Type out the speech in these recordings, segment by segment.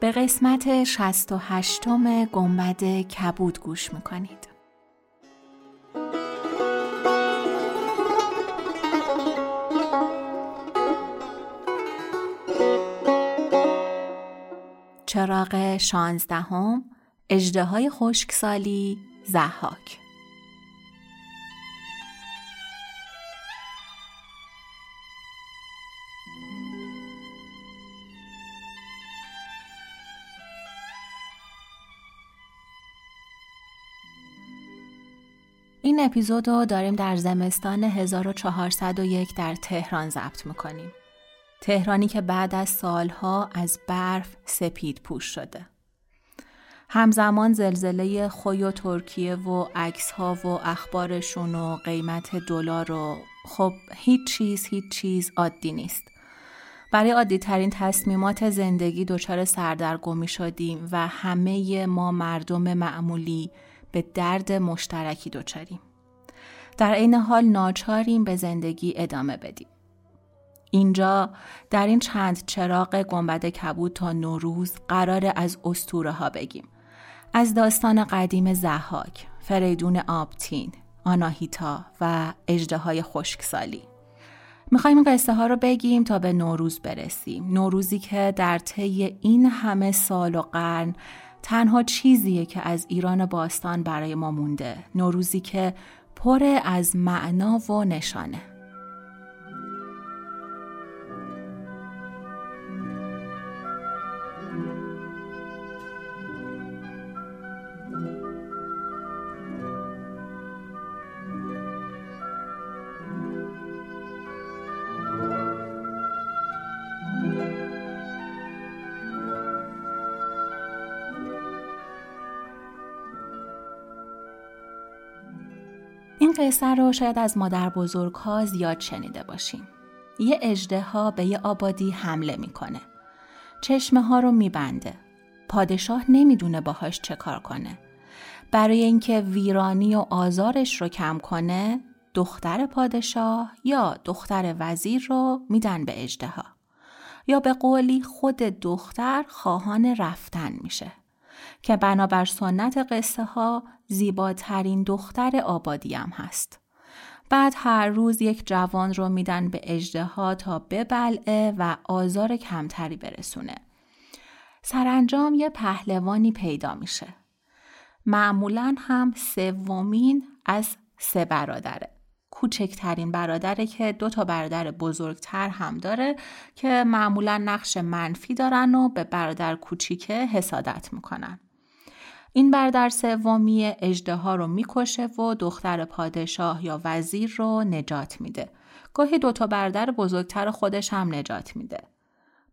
به قسمت 68 م گنبد کبود گوش می‌کنید. چراغ شانزدهم اجده های خشکسالی زحاک. این اپیزود داریم در زمستان 1401 در تهران ضبط می‌کنیم. تهرانی که بعد از سالها از برف سپید پوش شده. همزمان زلزله خوی و ترکیه و عکس ها و اخبارشون و قیمت دلار و خب هیچ چیز هیچ چیز عادی نیست. برای عادی ترین تصمیمات زندگی دچار سردرگمی شدیم و همه ما مردم معمولی به درد مشترکی دچاریم. در عین حال ناچاریم به زندگی ادامه بدیم. اینجا در این چند چراغ گنبد کبود تا نوروز قرار از استوره ها بگیم. از داستان قدیم زحاک، فریدون آبتین، آناهیتا و اجده های خشکسالی. می‌خوایم این قصه ها رو بگیم تا به نوروز برسیم. نوروزی که در طی این همه سال و قرن تنها چیزیه که از ایران باستان برای ما مونده. نوروزی که پر از معنا و نشانه. قصه رو شاید از مادر بزرگ ها زیاد شنیده باشیم. یه اجده ها به یه آبادی حمله می‌کنه. چشمه ها رو میبنده. پادشاه نمی‌دونه باهاش چه کار کنه. برای اینکه ویرانی و آزارش رو کم کنه، دختر پادشاه یا دختر وزیر رو میدن به اجده ها. یا به قولی خود دختر خواهان رفتن میشه. که بنابر سنت قصه ها زیباترین دختر آبادی هم هست. بعد هر روز یک جوان رو میدن به اجده ها تا ببلعه و آزار کمتری برسونه. سرانجام یه پهلوانی پیدا میشه. معمولا هم سومین از سه برادره. کوچکترین برادره که دو تا برادر بزرگتر هم داره که معمولا نقش منفی دارن و به برادر کوچیکه حسادت می‌کنن. این برادر سومی ها رو می‌کشه و دختر پادشاه یا وزیر رو نجات میده. گاهی دوتا برادر بزرگتر خودش هم نجات میده.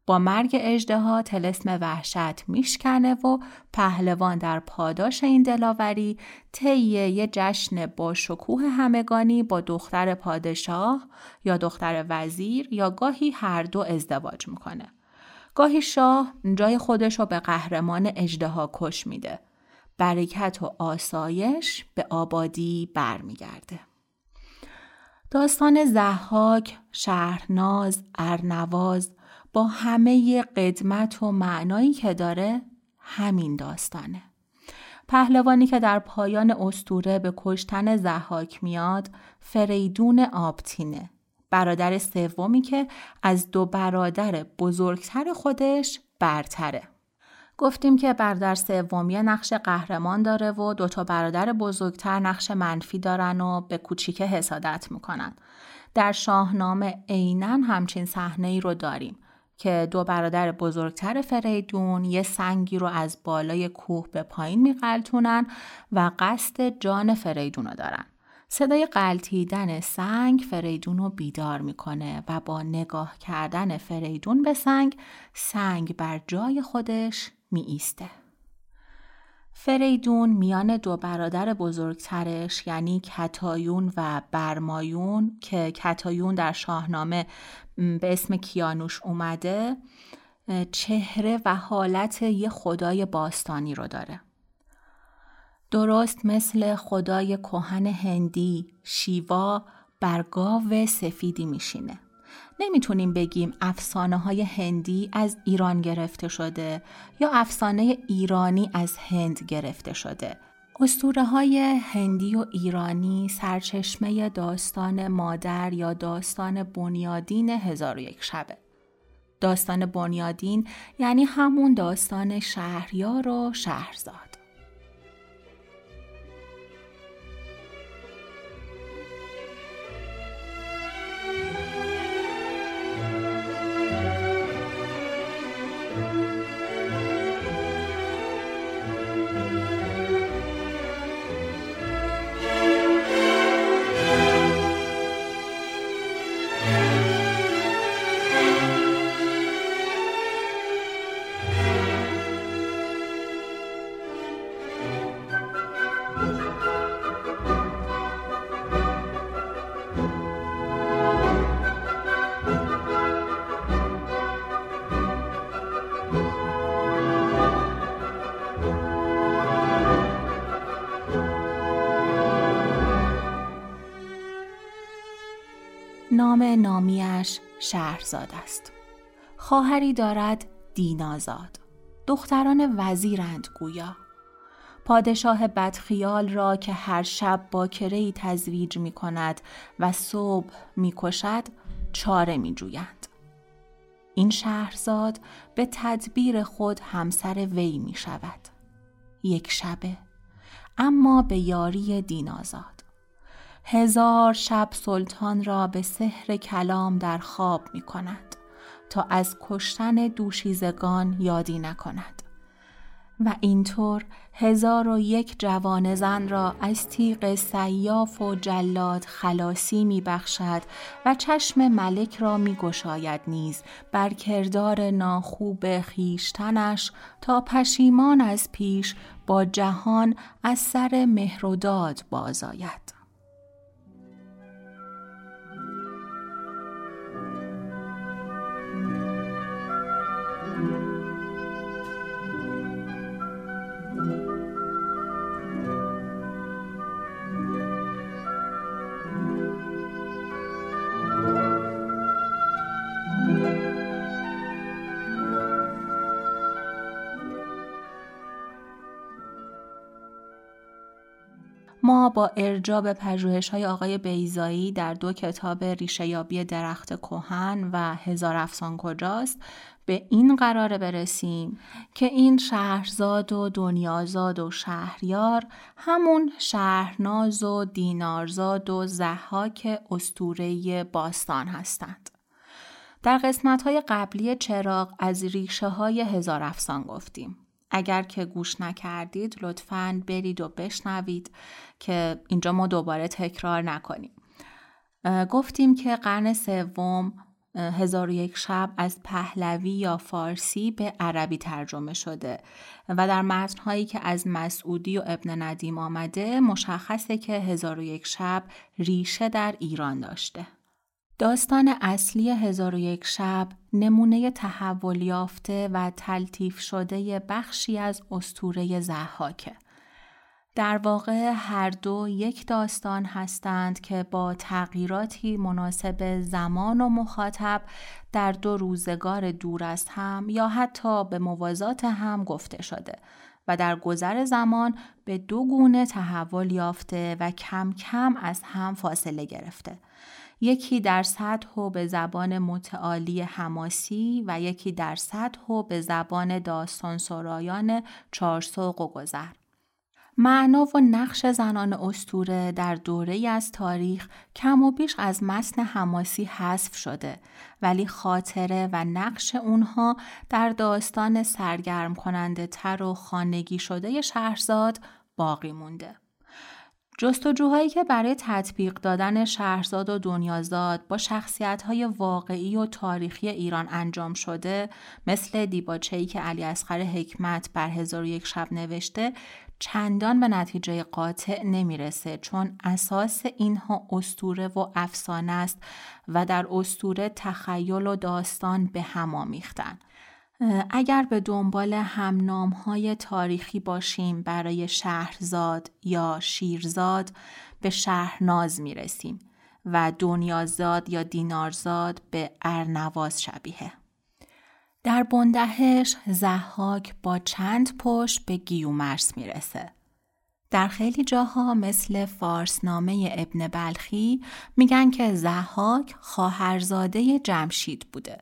با مرگ ها تلسم وحشت میشکنه و پهلوان در پاداش این دلاوری طی یه جشن با شکوه همگانی با دختر پادشاه یا دختر وزیر یا گاهی هر دو ازدواج می‌کنه. گاهی شاه جای خودش رو به قهرمان ها کش میده. برکت و آسایش به آبادی برمیگرده. داستان زحاک، شهرناز، ارنواز با همه قدمت و معنایی که داره همین داستانه. پهلوانی که در پایان استوره به کشتن زحاک میاد فریدون آبتینه برادر سومی که از دو برادر بزرگتر خودش برتره گفتیم که برادر سومی نقش قهرمان داره و دوتا برادر بزرگتر نقش منفی دارن و به کوچیک حسادت می‌کنن. در شاهنامه عینا همچین صحنه ای رو داریم که دو برادر بزرگتر فریدون یه سنگی رو از بالای کوه به پایین میقلتونن و قصد جان فریدون رو دارن. صدای قلتیدن سنگ فریدون رو بیدار می‌کنه و با نگاه کردن فریدون به سنگ سنگ بر جای خودش می ایسته. فریدون میان دو برادر بزرگترش یعنی کتایون و برمایون که کتایون در شاهنامه به اسم کیانوش اومده چهره و حالت یه خدای باستانی رو داره. درست مثل خدای کهن هندی شیوا بر گاو سفیدی میشینه. نمی‌تونیم بگیم افسانه های هندی از ایران گرفته شده یا افسانه ایرانی از هند گرفته شده. استوره های هندی و ایرانی سرچشمه داستان مادر یا داستان بنیادین هزار و یک شبه. داستان بنیادین یعنی همون داستان شهریار و شهرزاد. نام نامیش شهرزاد است. خواهری دارد دینازاد. دختران وزیرند گویا. پادشاه بدخیال را که هر شب با کرهی تزویج می کند و صبح می کشد چاره می جویند. این شهرزاد به تدبیر خود همسر وی می شود. یک شبه اما به یاری دینازاد. هزار شب سلطان را به سحر کلام در خواب می کند تا از کشتن دوشیزگان یادی نکند و اینطور هزار و یک جوان زن را از تیغ سیاف و جلاد خلاصی می بخشد و چشم ملک را می گشاید نیز بر کردار ناخوب خیشتنش تا پشیمان از پیش با جهان از سر مهرداد بازاید. ما با ارجاب پژوهش های آقای بیزایی در دو کتاب ریشه یابی درخت کوهن و هزار افسان کجاست به این قرار برسیم که این شهرزاد و دنیازاد و شهریار همون شهرناز و دینارزاد و زحاک استوره باستان هستند. در قسمت های قبلی چراغ از ریشه های هزار افسان گفتیم. اگر که گوش نکردید لطفاً برید و بشنوید که اینجا ما دوباره تکرار نکنیم. گفتیم که قرن سوم هزار و یک شب از پهلوی یا فارسی به عربی ترجمه شده و در متنهایی که از مسعودی و ابن ندیم آمده مشخصه که هزار و یک شب ریشه در ایران داشته. داستان اصلی هزار شب نمونه تحول یافته و تلطیف شده بخشی از استوره زحاکه. در واقع هر دو یک داستان هستند که با تغییراتی مناسب زمان و مخاطب در دو روزگار دور از هم یا حتی به موازات هم گفته شده و در گذر زمان به دو گونه تحول یافته و کم کم از هم فاصله گرفته. یکی در سطح و به زبان متعالی حماسی و یکی در سطح و به زبان داستان سرایان چارسوق و گذر. معنا و نقش زنان استوره در دوره از تاریخ کم و بیش از متن حماسی حذف شده ولی خاطره و نقش اونها در داستان سرگرم کننده تر و خانگی شده شهرزاد باقی مونده. جستجوهایی که برای تطبیق دادن شهرزاد و دنیازاد با شخصیت‌های واقعی و تاریخی ایران انجام شده مثل دیباچه‌ای که علی اصغر حکمت بر هزار یک شب نوشته چندان به نتیجه قاطع نمی‌رسه چون اساس اینها استوره و افسانه است و در استوره تخیل و داستان به هم آمیختن. اگر به دنبال همنام های تاریخی باشیم برای شهرزاد یا شیرزاد به شهرناز می رسیم و دنیازاد یا دینارزاد به ارنواز شبیه. در بندهش زحاک با چند پشت به گیومرس می‌رسه. در خیلی جاها مثل فارسنامه ابن بلخی میگن که زحاک خواهرزاده جمشید بوده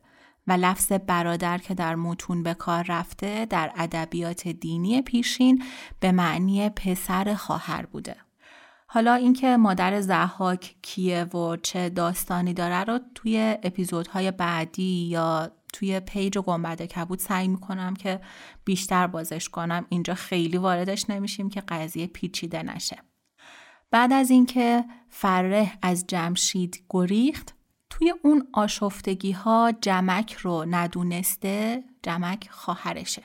و لفظ برادر که در متون به کار رفته در ادبیات دینی پیشین به معنی پسر خواهر بوده. حالا اینکه مادر زحاک کیه و چه داستانی داره رو توی اپیزودهای بعدی یا توی پیج گنبد کبود سعی می‌کنم که بیشتر بازش کنم اینجا خیلی واردش نمیشیم که قضیه پیچیده نشه بعد از اینکه فره از جمشید گریخت توی اون آشفتگی ها جمک رو ندونسته جمک خواهرشه.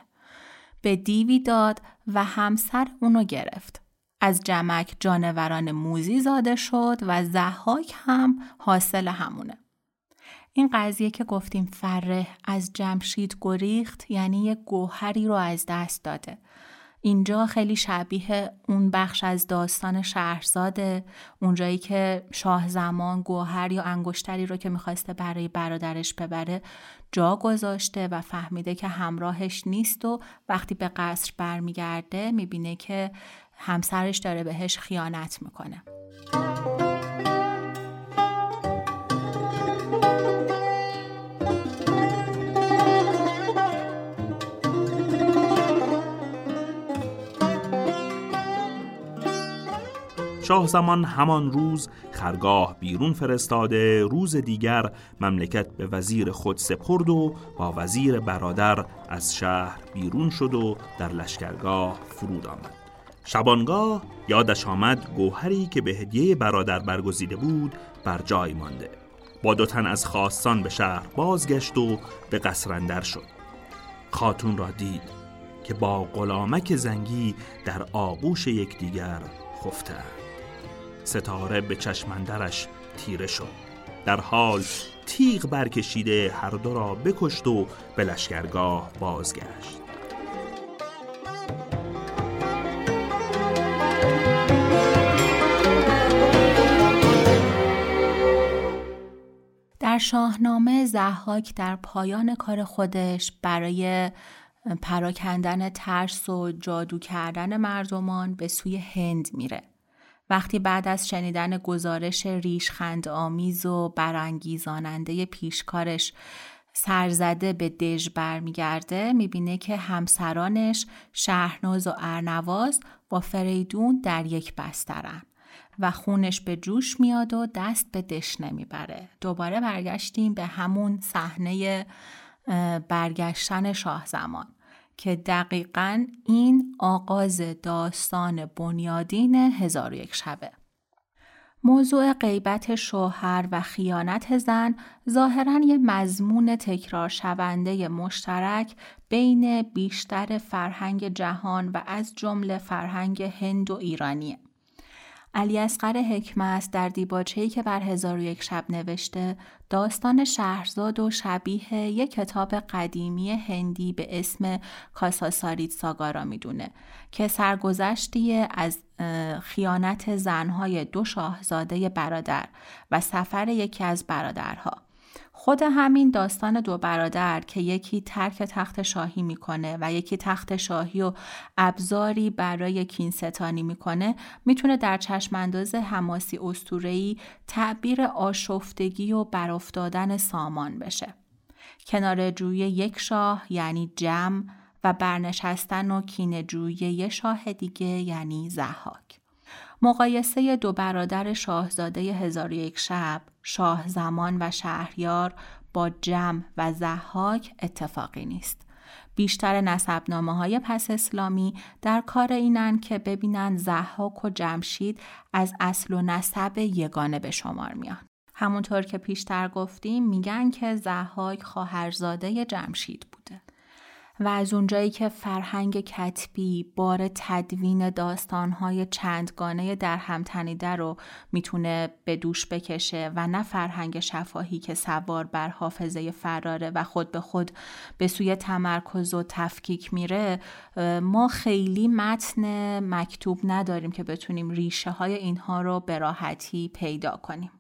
به دیوی داد و همسر اونو گرفت. از جمک جانوران موزی زاده شد و زحاک هم حاصل همونه. این قضیه که گفتیم فره از جمشید گریخت یعنی یه گوهری رو از دست داده. اینجا خیلی شبیه اون بخش از داستان شهرزاده اونجایی که شاه زمان گوهر یا انگشتری رو که می‌خواسته برای برادرش ببره جا گذاشته و فهمیده که همراهش نیست و وقتی به قصر برمیگرده می‌بینه که همسرش داره بهش خیانت می‌کنه. شاه زمان همان روز خرگاه بیرون فرستاده روز دیگر مملکت به وزیر خود سپرد و با وزیر برادر از شهر بیرون شد و در لشکرگاه فرود آمد. شبانگاه یادش آمد گوهری که به هدیه برادر برگزیده بود بر جای مانده. با دو تن از خواستان به شهر بازگشت و به قصرندر شد. خاتون را دید که با غلامک زنگی در آغوش یکدیگر خفتند ستاره به چشمندرش تیره شد. در حال تیغ برکشیده هر دو را بکشت و به لشکرگاه بازگشت. در شاهنامه زحاک در پایان کار خودش برای پراکندن ترس و جادو کردن مردمان به سوی هند میره. وقتی بعد از شنیدن گزارش ریشخند آمیز و برانگیزاننده پیشکارش سرزده به دژ برمیگرده می‌بینه که همسرانش شهرناز و ارنواز با فریدون در یک بسترن و خونش به جوش میاد و دست به دش نمی‌بره. دوباره برگشتیم به همون صحنه برگشتن شاه زمان که دقیقا این آغاز داستان بنیادین هزار یک شبه. موضوع غیبت شوهر و خیانت زن ظاهرا یه مضمون تکرار شونده مشترک بین بیشتر فرهنگ جهان و از جمله فرهنگ هند و ایرانیه. علی اصغر حکمت در دیباچه‌ای که بر هزار و یک شب نوشته داستان شهرزاد و شبیه یک کتاب قدیمی هندی به اسم کاساساریت ساگا را می‌دونه که سرگذشتی از خیانت زنهای دو شاهزاده برادر و سفر یکی از برادرها. خود همین داستان دو برادر که یکی ترک تخت شاهی می‌کنه و یکی تخت شاهی و ابزاری برای کینستانی می‌کنه می‌تونه در چشمانداز حماسی استورهی تعبیر آشفتگی و برافتادن سامان بشه. کنار جوی یک شاه یعنی جمع و برنشستن و کینجوی یک شاه دیگه یعنی زحاک. مقایسه دو برادر شاهزاده هزار یک شب شاه زمان و شهریار با جم و زحاک اتفاقی نیست. بیشتر نسبنامه های پس اسلامی در کار اینن که ببینن زحاک و جمشید از اصل و نسب یگانه به شمار میان. همونطور که پیشتر گفتیم میگن که زحاک خواهرزاده جمشید بوده. و از اونجایی که فرهنگ کتبی بار تدوین داستانهای چندگانه در هم تنیده رو می‌تونه به دوش بکشه و نه فرهنگ شفاهی که سوار بر حافظه فراره و خود به خود به سوی تمرکز و تفکیک میره ما خیلی متن مکتوب نداریم که بتونیم ریشه های اینها رو به راحتی پیدا کنیم.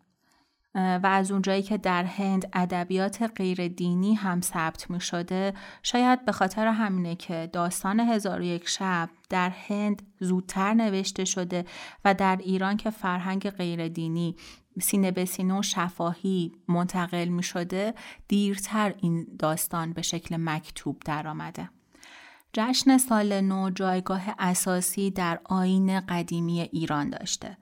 و از اونجایی که در هند ادبیات غیر دینی هم ثبت می شده شاید به خاطر همینه که داستان هزار و یک شب در هند زودتر نوشته شده و در ایران که فرهنگ غیر دینی سینه به سینه و شفاهی منتقل می شده دیرتر این داستان به شکل مکتوب درآمده. جشن سال نو جایگاه اساسی در آین قدیمی ایران داشته.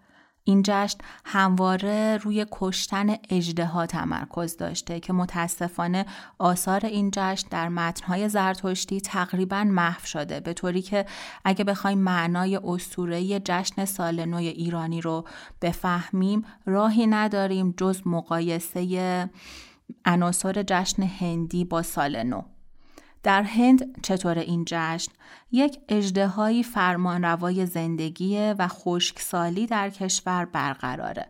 این جشن همواره روی کشتن اجده تمرکز داشته که متاسفانه آثار این جشن در متنهای زرتشتی تقریبا محو شده به طوری که اگه بخوایم معنای اسطوره جشن سال نو ایرانی رو بفهمیم راهی نداریم جز مقایسه عناصر جشن هندی با سال نو. در هند چطور این جشن یک اجدهایی فرمانروای زندگی و خشکسالی در کشور برقراره.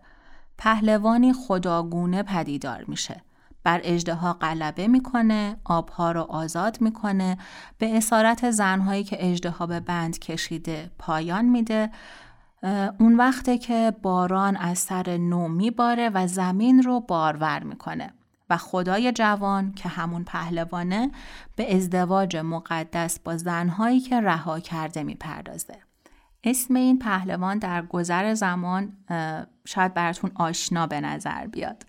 پهلوانی خداگونه پدیدار میشه. بر اجدها غلبه می‌کنه، آبها رو آزاد می‌کنه، به اسارت زنهایی که اجدها به بند کشیده پایان میده. اون وقته که باران از سر نو میباره و زمین رو بارور می‌کنه. خدای جوان که همون پهلوانه به ازدواج مقدس با زنهایی که رها کرده می‌پردازه. اسم این پهلوان در گذر زمان شاید براتون آشنا به نظر بیاد.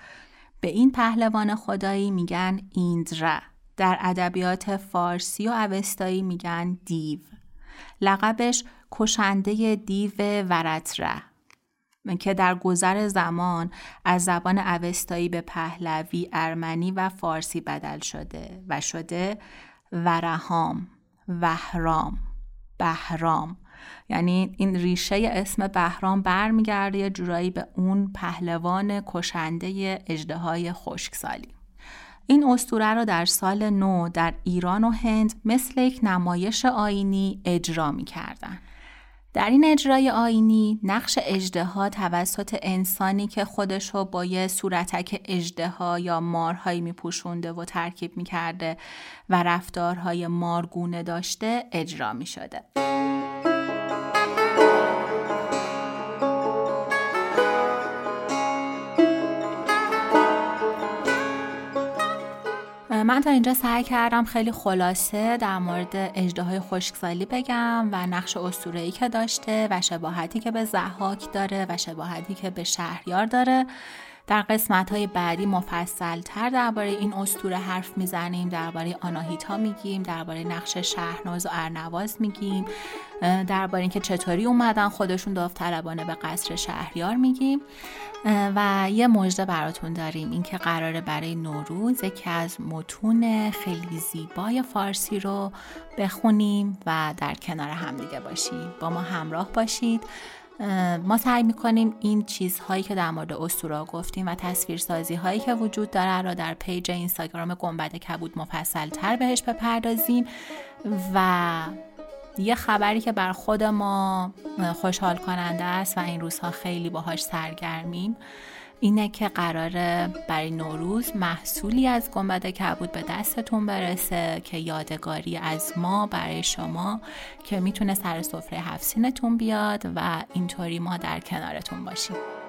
به این پهلوان خدایی میگن ایندره. در ادبیات فارسی و اوستایی میگن دیو. لقبش کشنده دیو ورتره که در گذر زمان از زبان اوستایی به پهلوی، ارمنی و فارسی بدل شده و شده ورهام، وهرام، بهرام یعنی این ریشه اسم بهرام برمیگرده یه جورایی به اون پهلوان کشنده اجده خشکسالی این استوره را در سال نو در ایران و هند مثل یک نمایش آینی اجرا می کردن. در این اجرای آینی نقش اجدها توسط انسانی که خودش رو با یه صورتک اجدها یا مارهایی میپوشونده و ترکیب می‌کرده و رفتارهای مارگونه داشته اجرا می‌شده. من تا اینجا سعی کردم خیلی خلاصه در مورد های خشکسالی بگم و نقش ای که داشته و شباهتی که به زحاک داره و شباهتی که به شهریار داره. در قسمت های بعدی مفصل تر درباره این استوره حرف می‌زنیم درباره آناهیتا میگیم درباره نقش شهرناز و ارنواز میگیم درباره اینکه چطوری اومدن خودشون داوطلبانه به قصر شهریار میگیم. و یه مژده براتون داریم اینکه قراره برای نوروز یکی از متون خیلی زیبای فارسی رو بخونیم و در کنار همدیگه باشیم. با ما همراه باشید. ما سعی می‌کنیم این چیزهایی که در مورد استورا گفتیم و تصویرسازی هایی که وجود داره را در پیج اینستاگرام گنبد کبود مفصل تر بهش بپردازیم و یه خبری که بر خود ما خوشحال کننده است و این روزها خیلی باهاش سرگرمیم اینه که قراره برای نوروز محصولی از گنبد کبود به دستتون برسه که یادگاری از ما برای شما که می‌تونه سر سفره هفسینتون بیاد و اینطوری ما در کنارتون باشیم.